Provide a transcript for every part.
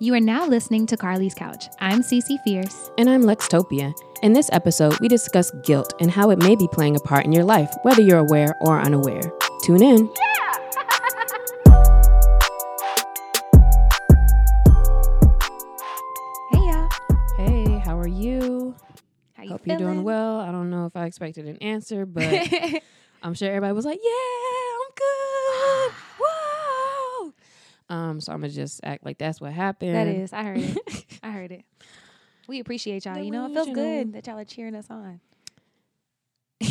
You are now listening to Carlie's Couch. I'm Cece Fierce. And I'm Lextopia. In this episode, we discuss guilt and how it may be playing a part in your life, whether you're aware or unaware. Tune in. Hey, y'all. Hey, how are you? How you Hope feeling? you're doing well. I don't know if I expected an answer, but I'm sure everybody was like, "Yeah, I'm good." Whoa! Um, so I'm gonna just act like that's what happened. that is. I heard it. I heard it. We appreciate y'all. You know, it feels good that y'all are cheering us on.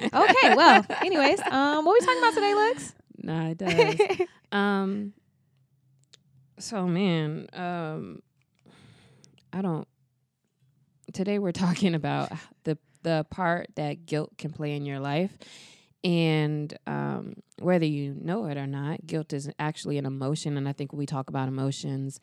Okay, well, anyways, um, what we talking about today, Lex? Nah, it does. um. So man, um, I don't. Today we're talking about the the part that guilt can play in your life, and um, whether you know it or not, guilt is actually an emotion. And I think when we talk about emotions,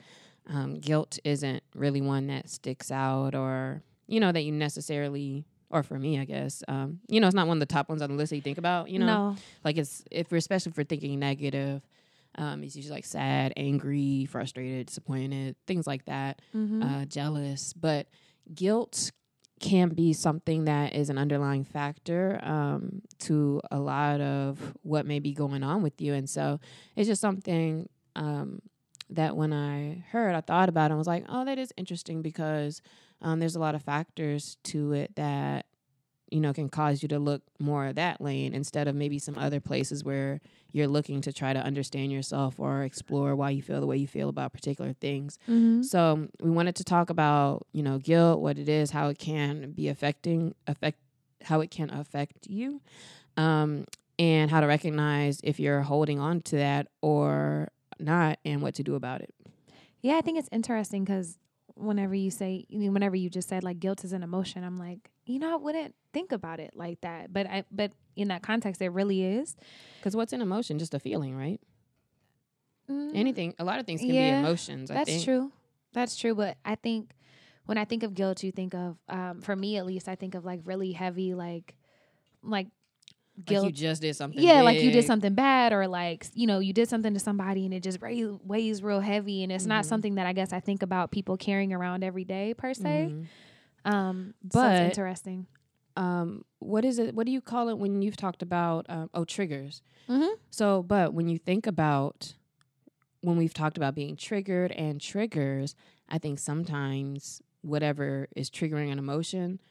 um, guilt isn't really one that sticks out, or you know that you necessarily. Or for me, I guess, um, you know, it's not one of the top ones on the list that you think about. You know, no. like it's if we're especially for thinking negative um it's usually like sad angry frustrated disappointed things like that Mhm. uh jealous but guilt can be something that is an underlying factor um to a lot of what may be going on with you. And so it's just something um that when i heard i thought about it and was like oh that is interesting because um there's a lot of factors to it that you know can cause you to look more at that lane instead of maybe some other places where you're looking to try to understand yourself or explore why you feel the way you feel about particular things. Mhm. So um, we wanted to talk about, you know, guilt, what it is, how it can be affecting affect how it can affect you. Um, and how to recognize if you're holding on to that or not and what to do about it. Yeah, I think it's interesting because whenever you say, whenever you just said like guilt is an emotion, I'm like, you know, I wouldn't think about it like that. But I, but in that context, it really is. Because what's an emotion? Just a feeling, right? Mm, Anything, a lot of things can Yeah, be emotions. I That's think. true. That's true. But I think when I think of guilt, you think of, um, for me at least, I think of like really heavy, like, like Like you just did something. yeah, like you did something bad, or like you know you did something to somebody and it just weighs, real heavy, and it's not Mhm. something that I guess I think about people carrying around every day per se. Mhm. Um, so it's But- interesting. um what is it what do you call it when you've talked about um, oh triggers Mm-hmm. so but when you think about when we've talked about being triggered and triggers i think sometimes whatever is triggering an emotion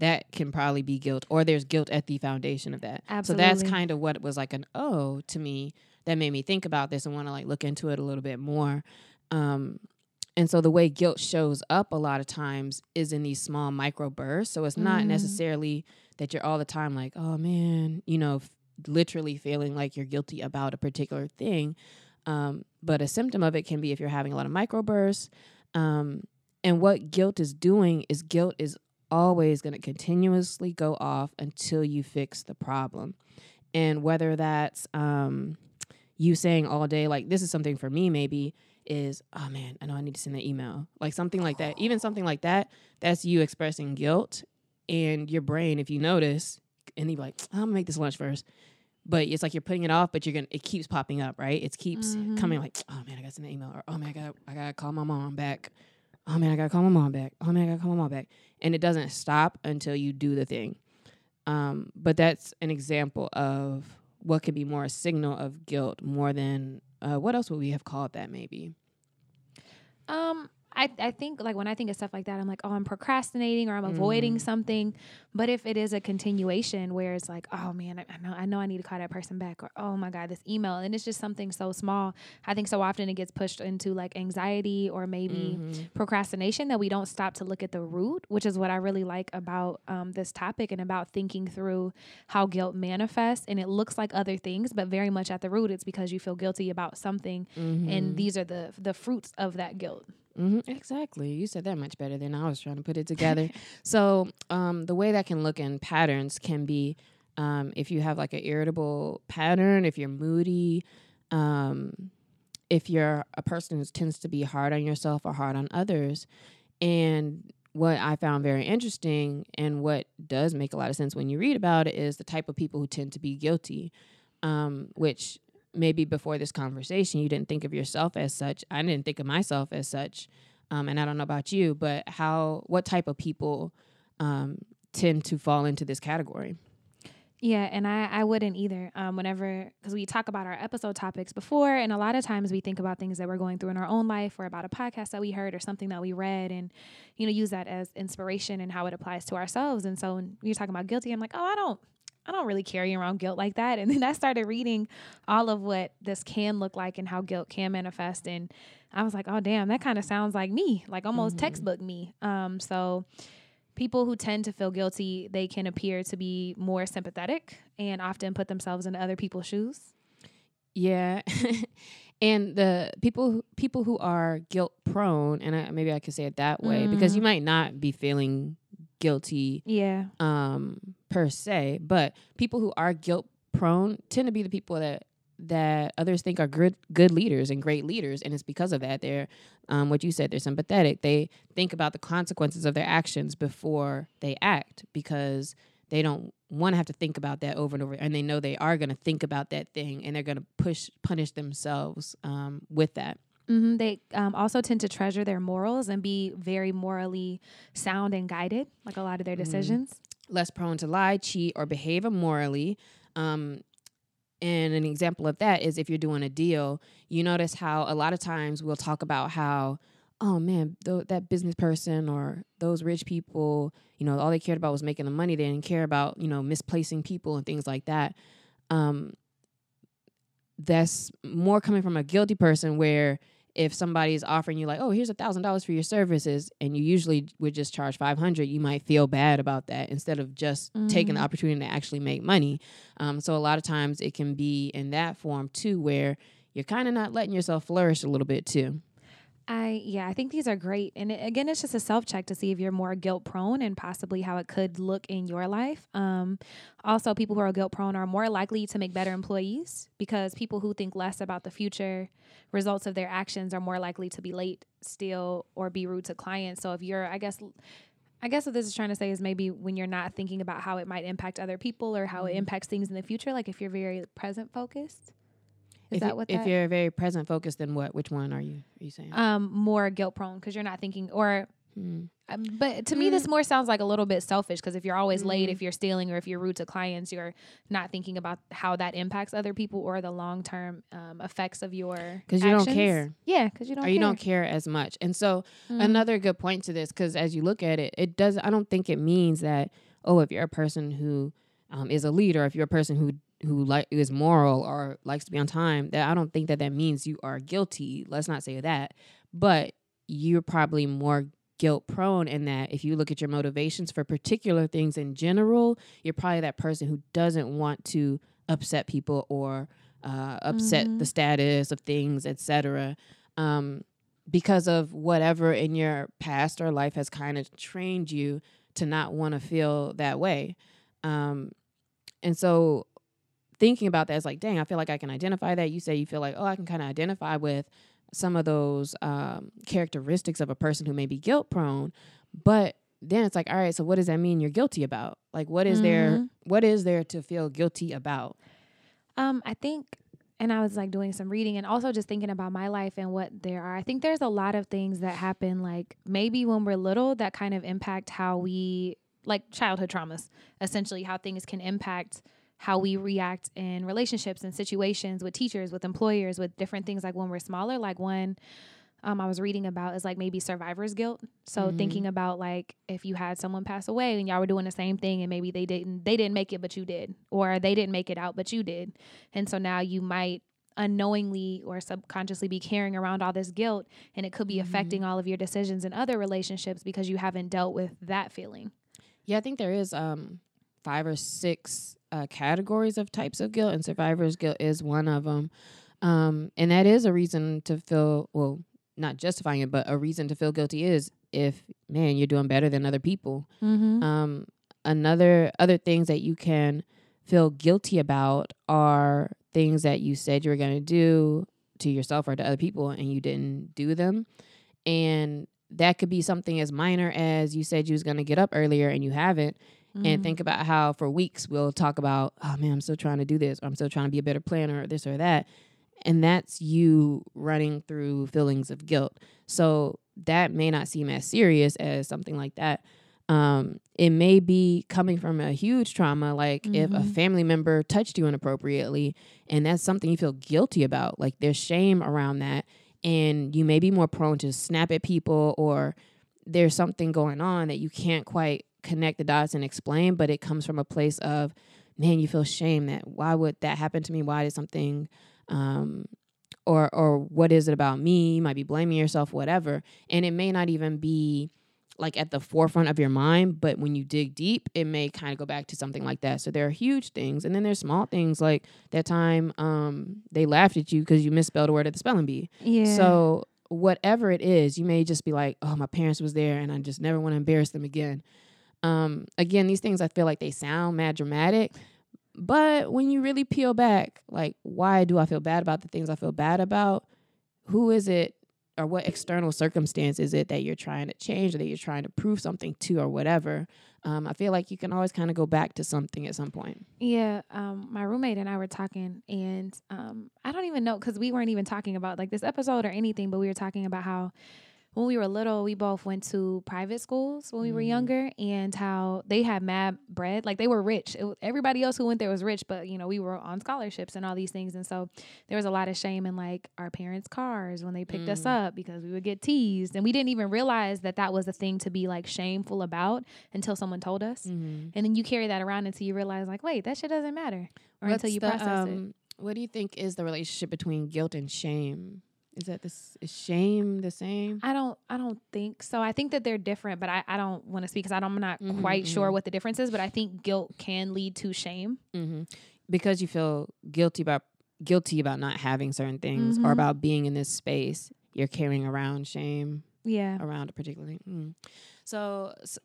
that can probably be guilt or there's guilt at the foundation of that Absolutely. so that's kind of what was like an oh to me that made me think about this and want to like look into it a little bit more um and so the way guilt shows up a lot of times is in these small micro bursts. So it's not Mhm. necessarily that you're all the time like, oh man, you know, f- literally feeling like you're guilty about a particular thing. Um, but a symptom of it can be if you're having a lot of micro bursts. Um, and what guilt is doing is guilt is always going to continuously go off until you fix the problem. And whether that's um, you saying all day, like, this is something for me, maybe is, oh man, I know I need to send an email. Like something like that. Even something like that, that's you expressing guilt. And your brain, if you notice, and you're like, I'm gonna make this lunch first. But it's like you're putting it off, but you're gonna it keeps popping up, right? It keeps Mhm. coming like, oh man, I gotta send an email, or oh man, I gotta I gotta call my mom back. Oh man, I gotta call my mom back. Oh man, I gotta call my mom back. And it doesn't stop until you do the thing. Um, but that's an example of what could be more a signal of guilt more than uh, what else would we have called that maybe? Um, I, I think like when I think of stuff like that, I'm like, oh, I'm procrastinating or I'm avoiding Mm. something. But if it is a continuation where it's like, oh man, I, I know I know I need to call that person back, or oh my god, this email, and it's just something so small. I think so often it gets pushed into like anxiety or maybe Mhm. procrastination that we don't stop to look at the root, which is what I really like about um, this topic and about thinking through how guilt manifests. And it looks like other things, but very much at the root, it's because you feel guilty about something, Mhm. and these are the the fruits of that guilt. Hmm Exactly. You said that much better than I was trying to put it together. so, um, the way that can look in patterns can be um, if you have like an irritable pattern, if you're moody, um, if you're a person who tends to be hard on yourself or hard on others. And what I found very interesting and what does make a lot of sense when you read about it is the type of people who tend to be guilty, um, which maybe before this conversation you didn't think of yourself as such. I didn't think of myself as such. Um, and I don't know about you, but how what type of people um, tend to fall into this category? Yeah, and I, I wouldn't either. Um, whenever, because we talk about our episode topics before, and a lot of times we think about things that we're going through in our own life or about a podcast that we heard or something that we read and, you know, use that as inspiration and how it applies to ourselves. And so when you're talking about guilty, I'm like, oh, I don't, I don't really carry around guilt like that. And then I started reading all of what this can look like and how guilt can manifest. And I was like, oh, damn, that kind of sounds like me, like almost mm-hmm. textbook me. Um, so, people who tend to feel guilty, they can appear to be more sympathetic and often put themselves in other people's shoes. Yeah. and the people people who are guilt prone and I, maybe I could say it that way mm. because you might not be feeling guilty yeah um per se but people who are guilt prone tend to be the people that that others think are good good leaders and great leaders and it's because of that they're um, what you said they're sympathetic they think about the consequences of their actions before they act because they don't want to have to think about that over and over and they know they are going to think about that thing and they're going to push punish themselves um, with that mm-hmm. they um, also tend to treasure their morals and be very morally sound and guided like a lot of their mm-hmm. decisions. Less prone to lie cheat or behave immorally um, and an example of that is if you're doing a deal, you notice how a lot of times we'll talk about how, oh man, th- that business person or those rich people, you know, all they cared about was making the money. They didn't care about, you know, misplacing people and things like that. Um, that's more coming from a guilty person where if somebody's offering you like, oh, here's a thousand dollars for your services, and you usually would just charge five hundred, you might feel bad about that instead of just mm-hmm. taking the mm-hmm. opportunity to actually make money. Um, so a lot of times it can be in that form too, where you're kind of not letting yourself flourish a little bit too. I yeah, I think these are great. And it, again, it's just a self check to see if you're more guilt prone and possibly how it could look in your life. Um, also, people who are guilt prone are more likely to make better employees because people who think less about the future results of their actions are more likely to be late, steal, or be rude to clients. So if you're, I guess. I guess what this is trying to say is maybe when you're not thinking about how it might impact other people or how it mm-hmm. impacts things in the future, like if you're very present focused, is if that what? If you're very present focused, then what? Which one are you? Are you saying? Um, more guilt prone because you're not thinking or. Hmm. Um, but to me, this hmm. more sounds like a little bit selfish because if you're always late, hmm. if you're stealing, or if you're rude to clients, you're not thinking about how that impacts other people or the long term um, effects of your. Because you don't care. Yeah, because you don't. Or care. you don't care as much, and so mm. another good point to this, because as you look at it, it does. I don't think it means that oh, if you're a person who um, is a leader, if you're a person who who like is moral or likes to be on time that i don't think that that means you are guilty. Let's not say that. But you're probably more guilt prone in that if you look at your motivations for particular things in general you're probably that person who doesn't want to upset people or uh, upset mm-hmm. the status of things etc um, because of whatever in your past or life has kind of trained you to not want to feel that way. Um, and so thinking about that is like, dang, I feel like I can identify that. You say you feel like, oh, I can kind of identify with some of those um, characteristics of a person who may be guilt prone. But then it's like, all right, so what does that mean you're guilty about? Like, what is mm-hmm. there? What is there to feel guilty about? Um, I think, and I was like doing some reading and also just thinking about my life and what there are. I think there's a lot of things that happen, like maybe when we're little, that kind of impact how we, like childhood traumas, essentially, how things can impact how we react in relationships and situations with teachers, with employers, with different things like when we're smaller. Like one um, I was reading about is like maybe survivor's guilt. So mm-hmm. thinking about like if you had someone pass away and y'all were doing the same thing and maybe they didn't they didn't make it but you did or they didn't make it out but you did. And so now you might unknowingly or subconsciously be carrying around all this guilt and it could be mm-hmm. affecting all of your decisions in other relationships because you haven't dealt with that feeling. Yeah, I think there is um five or six uh, categories of types of guilt, and survivor's guilt is one of them. Um, and that is a reason to feel well, not justifying it, but a reason to feel guilty is if man you're doing better than other people. Mm-hmm. Um, another other things that you can feel guilty about are things that you said you were going to do to yourself or to other people and you didn't do them and that could be something as minor as you said you was going to get up earlier and you haven't and Mm-hmm. think about how for weeks we'll talk about, oh man, I'm still trying to do this, or I'm still trying to be a better planner, or this or that. And that's you running through feelings of guilt. So that may not seem as serious as something like that. Um, it may be coming from a huge trauma, like if a Mhm. family member touched you inappropriately, and that's something you feel guilty about. Like there's shame around that, and you may be more prone to snap at people, or there's something going on that you can't quite connect the dots and explain, but it comes from a place of, man, you feel shame that why would that happen to me? Why did something, um, or or what is it about me? You might be blaming yourself, whatever, and it may not even be like at the forefront of your mind, but when you dig deep, it may kind of go back to something like that. So there are huge things, and then there's small things like that time um, they laughed at you because you misspelled a word at the spelling bee. Yeah. So whatever it is, you may just be like, "Oh, my parents was there, and I just never want to embarrass them again." Um, again, these things I feel like they sound mad dramatic, but when you really peel back, like, why do I feel bad about the things I feel bad about? Who is it, or what external circumstance is it that you're trying to change, or that you're trying to prove something to, or whatever? Um, I feel like you can always kind of go back to something at some point. Yeah, um, my roommate and I were talking, and um, I don't even know because we weren't even talking about like this episode or anything, but we were talking about how when we were little, we both went to private schools when we were Mhm. younger, and how they had mad bread, like they were rich. It, everybody else who went there was rich, but you know we were on scholarships and all these things, and so there was a lot of shame in like our parents' cars when they picked us Mm. up because we would get teased, and we didn't even realize that that was a thing to be like shameful about until someone told us. Mm-hmm. And then you carry that around until you realize, like, wait, that shit doesn't matter. Or until you process it. um, What do you think is the relationship between guilt and shame? Is that this is shame the same? I don't I don't think so. I think that they're different, but I, I don't want to speak because I'm not Mhm, quite sure mhm. what the difference is. But I think guilt can lead to shame. Mm-hmm. Because you feel guilty about guilty about not having certain things or about being in this space, you're carrying around shame Yeah. around a particular thing. Mm. So, s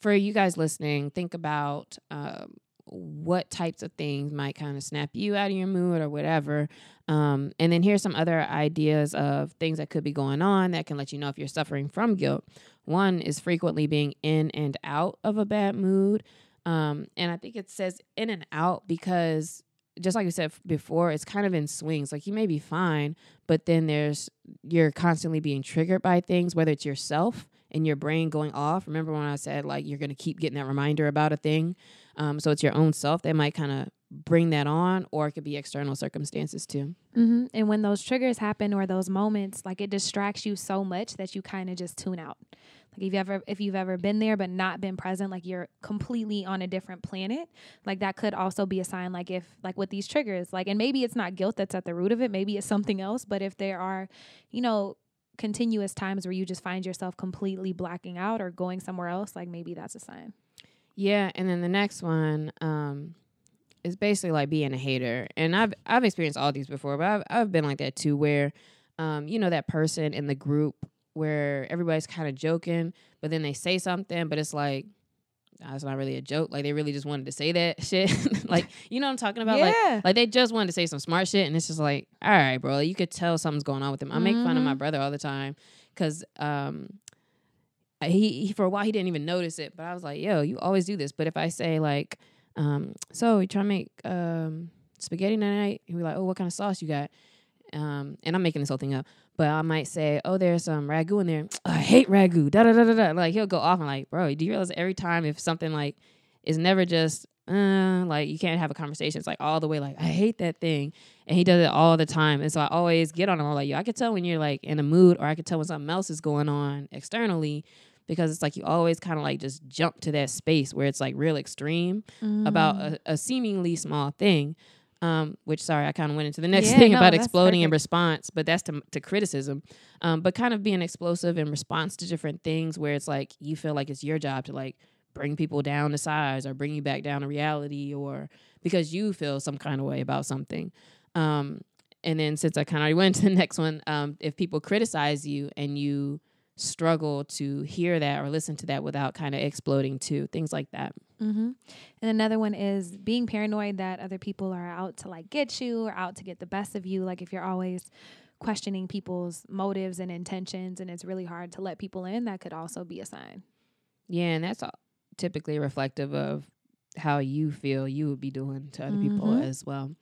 for you guys listening, think about um, what types of things might kind of snap you out of your mood or whatever. Um, and then here's some other ideas of things that could be going on that can let you know if you're suffering from guilt. One is frequently being in and out of a bad mood. Um, and I think it says in and out because just like you said before, it's kind of in swings. Like you may be fine, but then there's you're constantly being triggered by things, whether it's yourself and your brain going off. Remember when I said like you're gonna keep getting that reminder about a thing? Um, so it's your own self that might kind of bring that on, or it could be external circumstances too. hmm And when those triggers happen or those moments, like it distracts you so much that you kind of just tune out. Like if you ever if you've ever been there but not been present, like you're completely on a different planet, like that could also be a sign. Like if like with these triggers, like and maybe it's not guilt that's at the root of it, maybe it's something else. But if there are, you know, continuous times where you just find yourself completely blacking out or going somewhere else, like maybe that's a sign. Yeah, and then the next one um, is basically like being a hater, and I've I've experienced all these before, but I've I've been like that too, where um, you know that person in the group where everybody's kind of joking, but then they say something, but it's like. "Nah, it's not really a joke. Like they really just wanted to say that shit. like you know what I'm talking about? Like yeah. like they just wanted to say some smart shit, and it's just like, all right, bro. You could tell something's going on with him. I make fun of my Mhm. brother all the time because um, he, he for a while he didn't even notice it, but I was like, yo, you always do this. But if I say like, um, so you trying to make um spaghetti tonight? He'll be like, oh, what kind of sauce you got? Um, and I'm making this whole thing up, but I might say, oh, there's some ragu in there. I hate ragu. Da da da da da. Like he'll go off and like, bro, do you realize every time if something like is never just uh, like you can't have a conversation. It's like all the way like I hate that thing, and he does it all the time. And so I always get on him. I'm like, yo, I can tell when you're like in a mood, or I can tell when something else is going on externally, because it's like you always kind of like just jump to that space where it's like real extreme about Mm. a, a seemingly small thing. Um, which sorry, I kind of went into the next Yeah, thing no, about exploding in response, but that's to, to criticism. Um, but kind of being explosive in response to different things where it's like you feel like it's your job to like bring people down to size or bring you back down to reality or because you feel some kind of way about something. Um, and then since I kind of already went to the next one, um, if people criticize you and you struggle to hear that or listen to that without kind of exploding too, things like that. Mm-hmm. And another one is being paranoid that other people are out to like get you or out to get the best of you. Like if you're always questioning people's motives and intentions and it's really hard to let people in, that could also be a sign. Yeah, and that's typically reflective of how you feel you would be doing to other people Mhm. as well.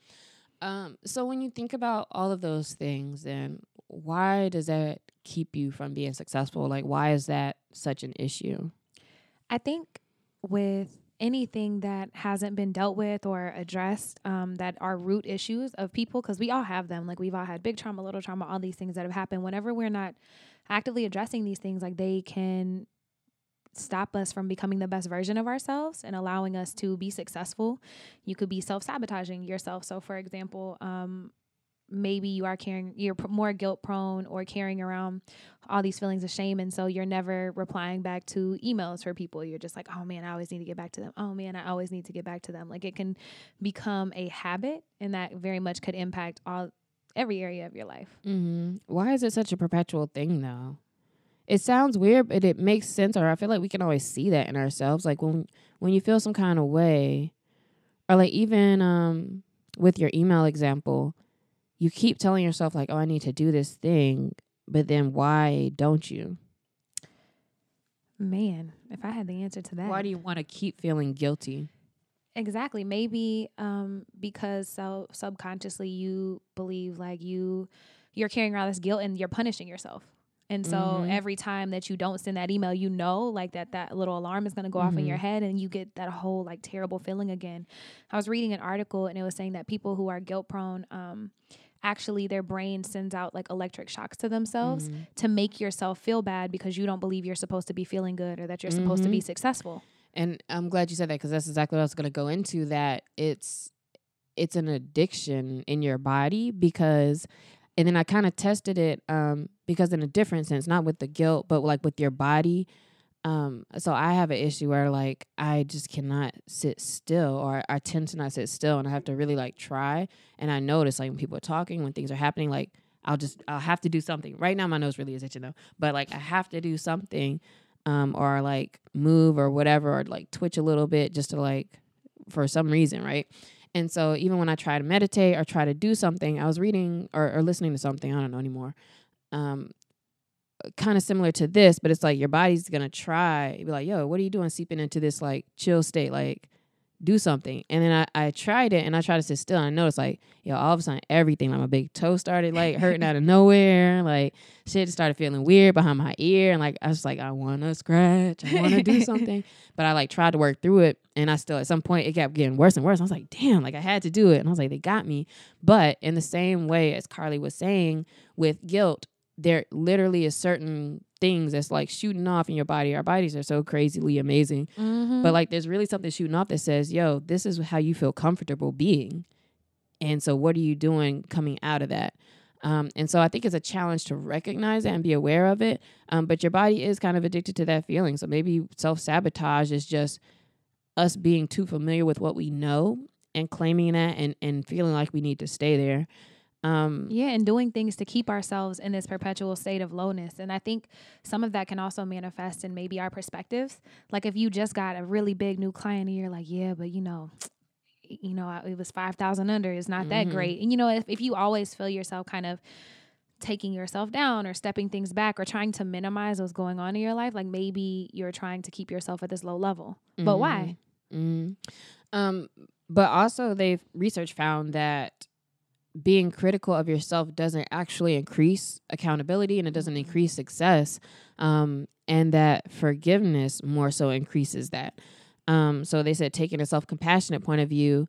Um, so when you think about all of those things, then why does that keep you from being successful? Like, why is that such an issue? I think with anything that hasn't been dealt with or addressed um, that are root issues of people, because we all have them. Like we've all had big trauma, little trauma, all these things that have happened. Whenever we're not actively addressing these things, like they can stop us from becoming the best version of ourselves and allowing us to be successful. You could be self sabotaging yourself. So, for example, um, maybe you are carrying you're more guilt prone or carrying around all these feelings of shame and so you're never replying back to emails for people you're just like oh man i always need to get back to them oh man i always need to get back to them like it can become a habit and that very much could impact all every area of your life Mm-hmm. Why is it such a perpetual thing, though? It sounds weird, but it makes sense. Or I feel like we can always see that in ourselves. Like when when you feel some kind of way, or like even um with your email example, you keep telling yourself like, "Oh, I need to do this thing," but then why don't you? man if i had the answer to that Why do you want to keep feeling guilty? Exactly. Maybe um, because so subconsciously you believe like you you're carrying around this guilt and you're punishing yourself. And so Mhm. every time that you don't send that email, you know like that that little alarm is going to go off in your Mhm. head and you get that whole like terrible feeling again. I was reading an article and it was saying that people who are guilt prone um actually their brain sends out like electric shocks to themselves Mhm. to make yourself feel bad because you don't believe you're supposed to be feeling good or that you're supposed to be Mhm. successful. And I'm glad you said that because that's exactly what I was going to go into. That it's it's an addiction in your body because, and then I kind of tested it um, because in a different sense, not with the guilt, but like with your body. Um, so I have an issue where like I just cannot sit still, or I tend to not sit still, and I have to really like try. And I notice like when people are talking, when things are happening, like I'll just I'll have to do something. Right now, my nose really is itching though, but like I have to do something um, or like move or whatever, or like twitch a little bit just to like for some reason, right? And so even when I try to meditate or try to do something, I was reading or, or listening to something, I don't know anymore. Um, kind of similar to this, but it's like your body's gonna try, be like, yo, what are you doing seeping into this like chill state? Like, do something. And then I, I tried it and I tried to sit still and I noticed like, yo, all of a sudden everything, like my big toe started like hurting out of nowhere. Like shit started feeling weird behind my ear. And like I was like, I wanna scratch, I wanna do something. But I like tried to work through it and I still at some point it kept getting worse and worse. I was like, damn, like I had to do it. And I was like, they got me. But in the same way as Carlie was saying with guilt, there literally is certain things that's like shooting off in your body. Our bodies are so crazily amazing. Mm-hmm. But like there's really something shooting off that says, yo, this is how you feel comfortable being. And so what are you doing coming out of that? Um, and so I think it's a challenge to recognize it and be aware of it. Um, but your body is kind of addicted to that feeling. So maybe self sabotage is just us being too familiar with what we know and claiming that and, and feeling like we need to stay there. Um, Yeah, and doing things to keep ourselves in this perpetual state of lowness. And I think some of that can also manifest in maybe our perspectives. Like if you just got a really big new client and you're like, yeah, but you know, you know, it was 5,000 under, it's not that Mhm. great. And you know, if, if you always feel yourself kind of taking yourself down or stepping things back or trying to minimize what's going on in your life, like maybe you're trying to keep yourself at this low level. But why? Mm. Um, but also, they've research found that being critical of yourself doesn't actually increase accountability and it doesn't increase success. Um, and that forgiveness more so increases that. Um, so they said taking a self compassionate point of view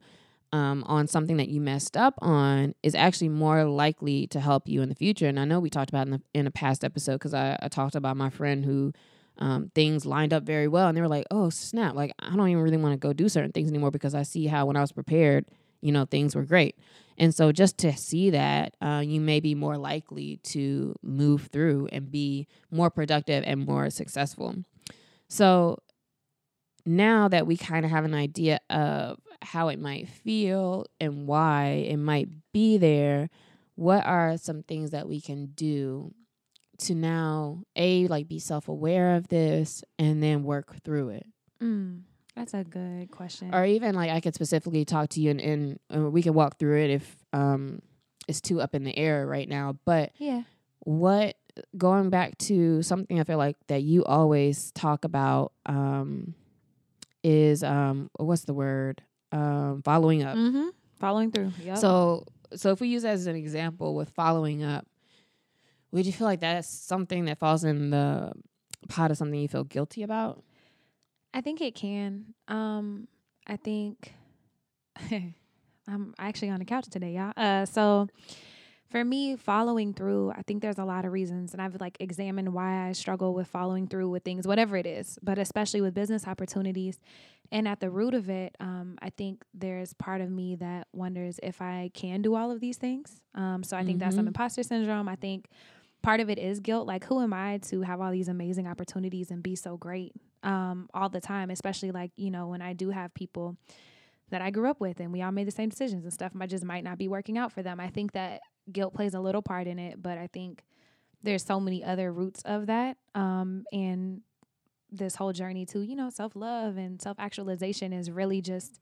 um, on something that you messed up on is actually more likely to help you in the future. And I know we talked about in, the, in a past episode because I, I talked about my friend who um, things lined up very well and they were like, oh, snap. Like, I don't even really want to go do certain things anymore because I see how when I was prepared, you know, things were great. And so just to see that, uh, you may be more likely to move through and be more productive and more successful. So now that we kind of have an idea of how it might feel and why it might be there, what are some things that we can do to now a like be self-aware of this and then work through it Mm, that's a good question. or even like i could specifically talk to you and, and uh, we can walk through it if um it's too up in the air right now but yeah. what going back to something i feel like that you always talk about um is um what's the word um following up. Mm-hmm. Following through. Yep. So so if we use that as an example with following up, would you feel like that's something that falls in the pot of something you feel guilty about? I think it can. Um, I think I'm actually on the couch today, y'all. Uh, so for me, following through, I think there's a lot of reasons, and I've like examined why I struggle with following through with things, whatever it is, but especially with business opportunities. And at the root of it, um, I think there's part of me that wonders if I can do all of these things. Um, so I think that's some Mhm. imposter syndrome. I think part of it is guilt. Like, who am I to have all these amazing opportunities and be so great um, all the time? Especially like you know when I do have people that I grew up with and we all made the same decisions and stuff. I just might not be working out for them. I think that guilt plays a little part in it, but I think there's so many other roots of that. Um, and this whole journey to, you know, self love and self actualization is really just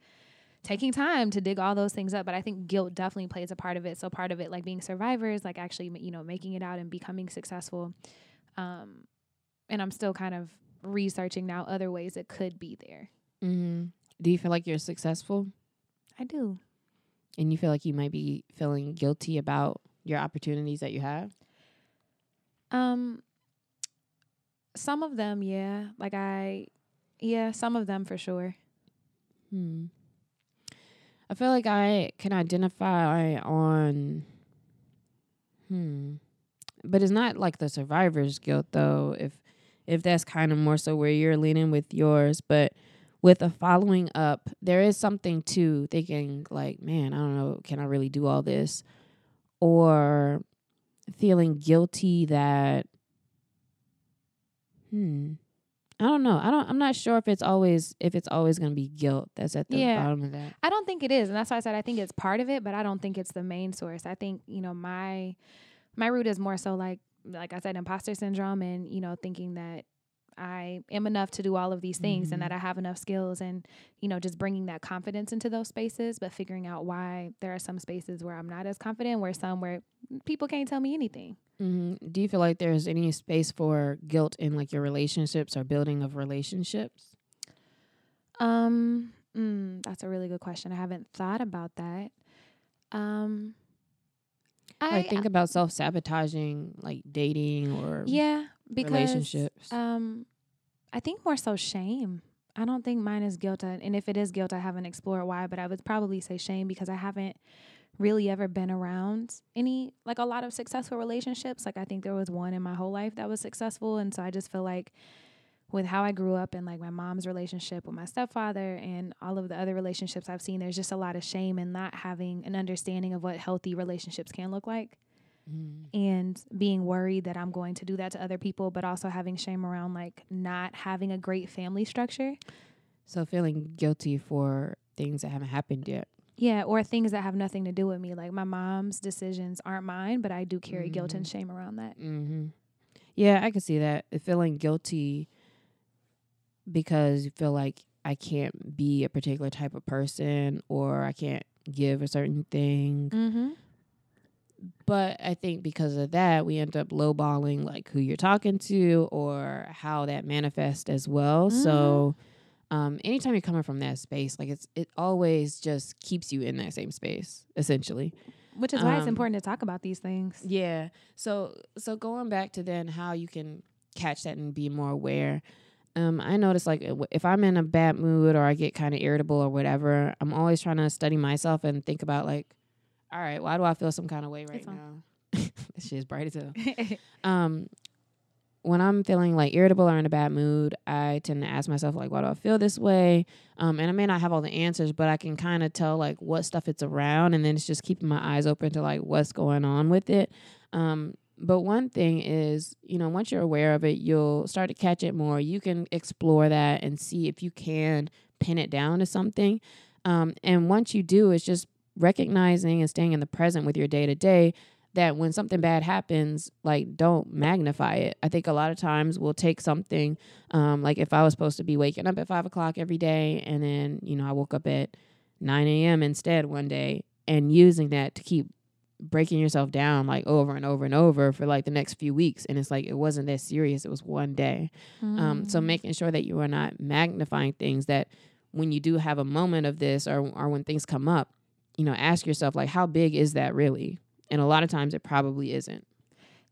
taking time to dig all those things up. But I think guilt definitely plays a part of it. So part of it, like being survivors, like actually, you know, making it out and becoming successful. Um, and I'm still kind of researching now other ways it could be there. Mm-hmm. Do you feel like you're successful I do. and you feel like you might be feeling guilty about your opportunities that you have? Um, some of them, yeah. Like I, yeah, some of them for sure. Hmm. I feel like I can identify on hmm. But it's not like the survivor's guilt though, if if that's kind of more so where you're leaning with yours, but with a following up, there is something to thinking like, man, I don't know, can I really do all this? Or feeling guilty that hmm I don't know. I don't. I'm not sure if it's always if it's always going to be guilt that's at the Yeah. bottom of that. I don't think it is, and that's why I said I think it's part of it, but I don't think it's the main source. I think you know my my root is more so like like I said, imposter syndrome, and you know thinking that I am enough to do all of these things and Mhm. that I have enough skills, and you know just bringing that confidence into those spaces, but figuring out why there are some spaces where I'm not as confident, where some where people can't tell me anything. hmm Do you feel like there's any space for guilt in like your relationships or building of relationships? Um, mm, that's a really good question. I haven't thought about that. Um, I, think about self sabotaging, like dating or yeah, because relationships. um, I think more so shame. I don't think mine is guilt, and if it is guilt, I haven't explored why. But I would probably say shame because I haven't really ever been around any like a lot of successful relationships. Like I think there was one in my whole life that was successful, and so I just feel like with how I grew up and like my mom's relationship with my stepfather and all of the other relationships I've seen, there's just a lot of shame in not having an understanding of what healthy relationships can look like Mhm. and being worried that I'm going to do that to other people, but also having shame around like not having a great family structure. So feeling guilty for things that haven't happened yet. Yeah, or things that have nothing to do with me. Like my mom's decisions aren't mine, but I do carry guilt and Mhm. shame around that. Mm-hmm. Yeah, I can see that. Feeling guilty because you feel like I can't be a particular type of person or I can't give a certain thing. Mm-hmm. But I think because of that, we end up lowballing like who you're talking to or how that manifests as well. So, um, anytime you're coming from that space, like it's it always just keeps you in that same space, essentially. Which is why it's Um, important to talk about these things. Yeah. So so going back to then how you can catch that and be more aware. Um, I notice like uh, if I'm in a bad mood or I get kind of irritable or whatever, I'm always trying to study myself and think about like, all right, why do I feel some kind of way right now? this shit is bright as hell. Um, when I'm feeling like irritable or in a bad mood, I tend to ask myself like, why do I feel this way? Um, and I may not have all the answers, but I can kind of tell like what stuff it's around, and then it's just keeping my eyes open to like what's going on with it. Um, but one thing is, you know, once you're aware of it, you'll start to catch it more. You can explore that and see if you can pin it down to something. Um, and once you do, it's just recognizing and staying in the present with your day to day that when something bad happens, like don't magnify it. I think a lot of times we'll take something, um, like if I was supposed to be waking up at five o'clock every day, and then you know I woke up at nine a.m. instead one day, and using that to keep breaking yourself down like over and over and over for like the next few weeks, and it's like it wasn't that serious. It was one day. Um, so Mm. making sure that you are not magnifying things that when you do have a moment of this or or when things come up, you know, ask yourself like how big is that really? And a lot of times it probably isn't.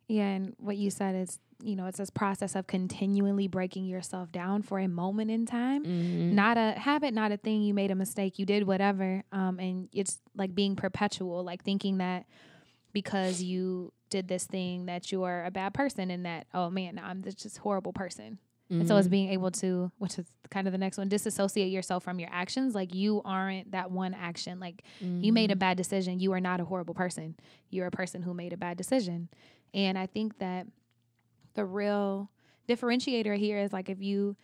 Yeah, and what you said is, you know, it's this process of continually breaking yourself down for a moment in time. Mm-hmm. Not a habit, not a thing. You made a mistake, you did whatever. Um, and it's like being perpetual, like thinking that because you did this thing that you are a bad person and that, oh man, I'm this just horrible person. And so it's Mhm. being able to, which is kind of the next one, disassociate yourself from your actions. Like you aren't that one action. Like you made a Mhm. bad decision. You are not a horrible person. You're a person who made a bad decision. And I think that the real differentiator here is like if you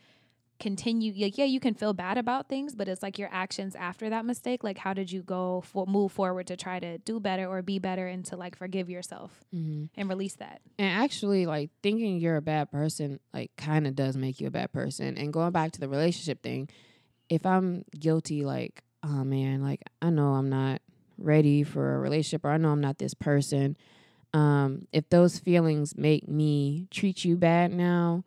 continue like yeah you can feel bad about things but it's like your actions after that mistake like how did you go for move forward to try to do better or be better and to like forgive yourself Mhm. and release that And actually, like thinking you're a bad person, like kind of does make you a bad person. And going back to the relationship thing, if I'm guilty, like, oh man, like I know I'm not ready for a relationship, or I know I'm not this person. Um, if those feelings make me treat you bad now,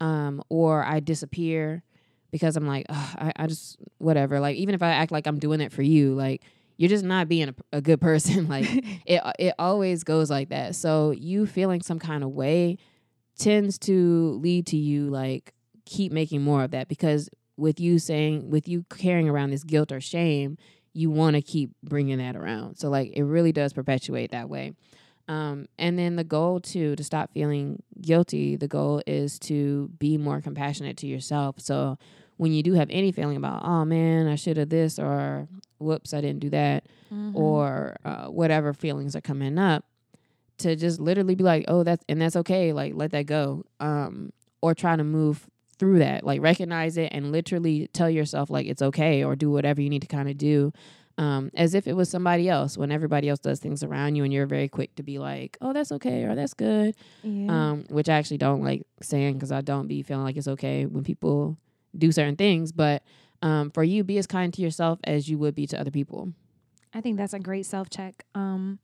um, or I disappear because I'm like, I, I just whatever. Like even if I act like I'm doing it for you, like you're just not being a, a good person. like it it always goes like that. So you feeling some kind of way tends to lead to you like keep making more of that because with you saying with you carrying around this guilt or shame, you want to keep bringing that around. So like it really does perpetuate that way. Um, and then the goal too to stop feeling guilty. The goal is to be more compassionate to yourself. So when you do have any feeling about oh man I should have this or whoops I didn't do that Mm-hmm. or uh, whatever feelings are coming up to just literally be like oh that's and that's okay like let that go um or try to move through that like recognize it and literally tell yourself like it's okay or do whatever you need to kind of do um as if it was somebody else when everybody else does things around you and you're very quick to be like oh that's okay or that's good yeah. um, which I actually don't like saying because I don't be feeling like it's okay when people do certain things. But um, for you, be as kind to yourself as you would be to other people. I think that's a great self check. Um,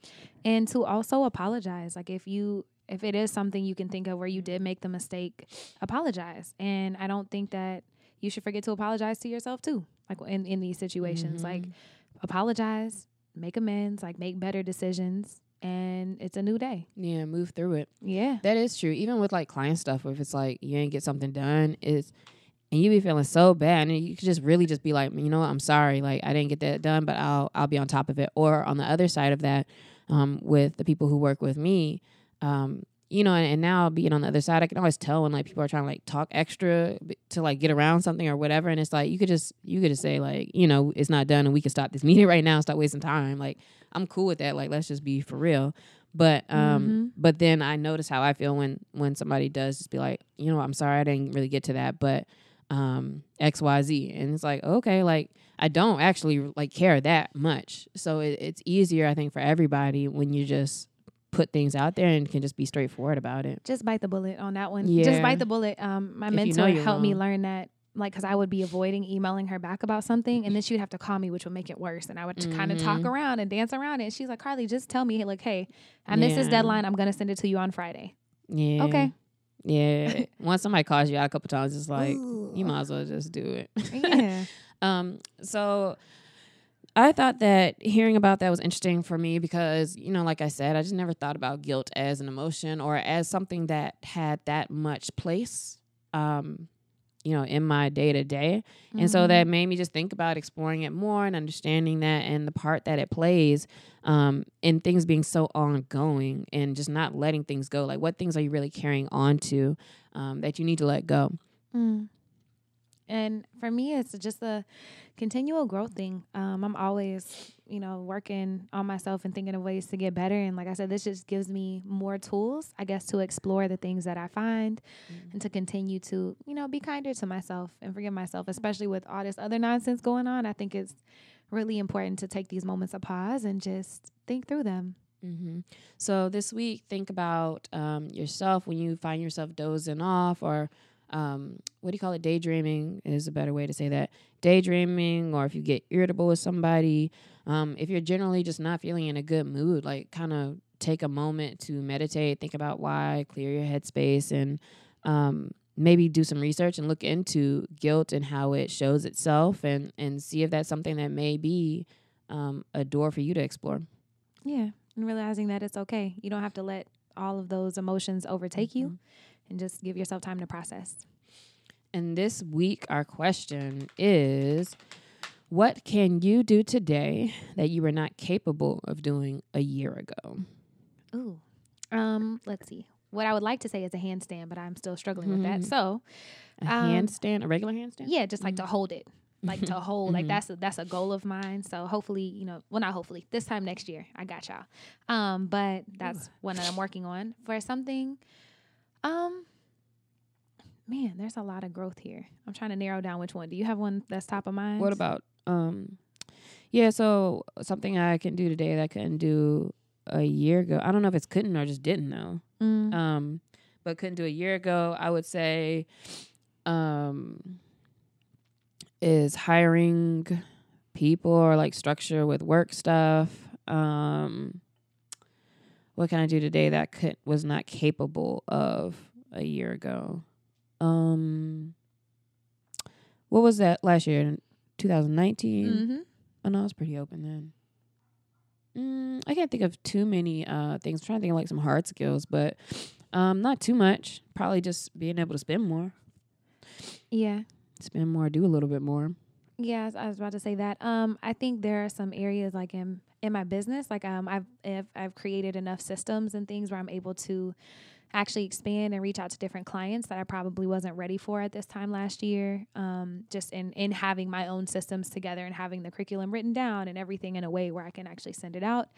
and to also apologize. Like if you if it is something you can think of where you did make the mistake, apologize. And I don't think that you should forget to apologize to yourself too. Like in in these situations, like Mhm. Apologize, make amends, like make better decisions, and it's a new day. yeah, move through it. Yeah. That is true. Even with like client stuff, if it's like you ain't get something done, is and you be feeling so bad, and you could just really just be like, you know what, I'm sorry, like I didn't get that done, but I'll I'll be on top of it. Or on the other side of that, um, with the people who work with me, um, you know, and, and now being on the other side, I can always tell when like people are trying to like talk extra to like get around something or whatever, and it's like you could just you could just say like, you know, it's not done, and we can stop this meeting right now, stop wasting time. Like I'm cool with that. Like let's just be for real. But um, Mhm. but then I notice how I feel when when somebody does just be like, you know, I'm sorry I didn't really get to that, but um X Y Z, and it's like okay, like I don't actually like care that much, so it, it's easier I think for everybody when you just put things out there and can just be straightforward about it. Just bite the bullet on that one. Yeah. Just bite the bullet. Um, my If mentor you're helped me learn that, like, because I would be avoiding emailing her back about something, and then she would have to call me, which would make it worse. And I would kind of talk around and dance around it. And she's like, Carlie, just tell me, like, hey, I missed this deadline. I'm gonna send it to you on Friday. Yeah. Okay. Yeah. Once somebody calls you out a couple times, it's like Ooh. you might as well just do it. yeah. Um, so I thought that hearing about that was interesting for me because, you know, like I said, I just never thought about guilt as an emotion or as something that had that much place, um, you know, in my day to day. And so that made me just think about exploring it more and understanding that and the part that it plays um, in things being so ongoing and just not letting things go. Like, what things are you really carrying on to um, that you need to let go? Mm. And for me, it's just a continual growth thing. Um, I'm always, you know, working on myself and thinking of ways to get better. And like I said, this just gives me more tools, I guess, to explore the things that I find and to continue to, you know, be kinder to myself and forgive myself, especially with all this other nonsense going on. I think it's really important to take these moments of pause and just think through them. hmm So this week, think about um, yourself when you find yourself dozing off, or um, what do you call it? Daydreaming is a better way to say that. Daydreaming, or if you get irritable with somebody, um, if you're generally just not feeling in a good mood, like kind of take a moment to meditate, think about why, clear your headspace, and um, maybe do some research and look into guilt and how it shows itself and and see if that's something that may be um, a door for you to explore Yeah. And realizing that it's okay. You don't have to let all of those emotions overtake you Mhm. And just give yourself time to process. and this week our question is what can you do today that you were not capable of doing a year ago Ooh. Um, let's see. What I would like to say is a handstand, but I'm still struggling with that. Mhm. So, a Um, handstand a regular handstand yeah, just like to hold it. Like to hold. Like Mhm. that's a, that's a goal of mine. So hopefully, you know, well not hopefully. This time next year, I got y'all. Um, but that's one that I'm working on. For something um man, there's a lot of growth here. I'm trying to narrow down which one. Do you have one that's top of mind? What about um yeah, so something I can do today that I couldn't do a year ago. I don't know if it's couldn't or just didn't know. Mm, Um but couldn't do a year ago. I would say um is hiring people or like structure with work stuff. Um what can I do today that could was not capable of a year ago? Um what was that last year? 2019? mhm. Oh no, I was pretty open then. Mm, I can't think of too many uh things. I'm trying to think of like some hard skills, but um not too much. Probably just being able to spend more. Yeah. Spend more, do a little bit more. Was- I was about to say that. Um, I think there are some areas like in in my business, like um, I've if I've created enough systems and things where I'm able to actually expand and reach out to different clients that I probably wasn't ready for at this time last year. Um, just in in having my own systems together and having the curriculum written down and everything in a way where I can actually send it out.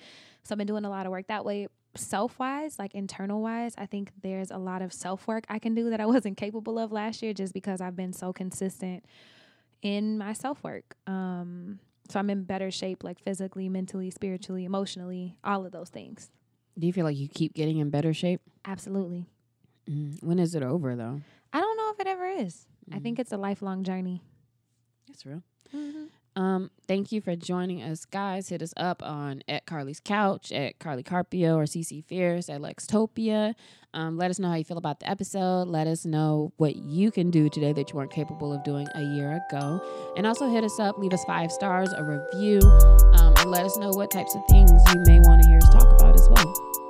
So I've been doing a lot of work that way. Self wise, like internal wise, I think there's a lot of self work I can do that I wasn't capable of last year just because I've been so consistent in my self work. Um, so I'm in better shape, like physically, mentally, spiritually, emotionally, all of those things. Do you feel like you keep getting in better shape? Absolutely. Mm. When is it over though? I don't know if it ever is. I think it's a lifelong journey. That's real. Um, thank you for joining us, guys. Hit us up on at Carlie's Couch, at Carlie Carpio, or CC Fierce at Lextopia. Um, let us know how you feel about the episode. Let us know what you can do today that you weren't capable of doing a year ago. And also hit us up, leave us five stars, a review, um, and let us know what types of things you may want to hear us talk about as well.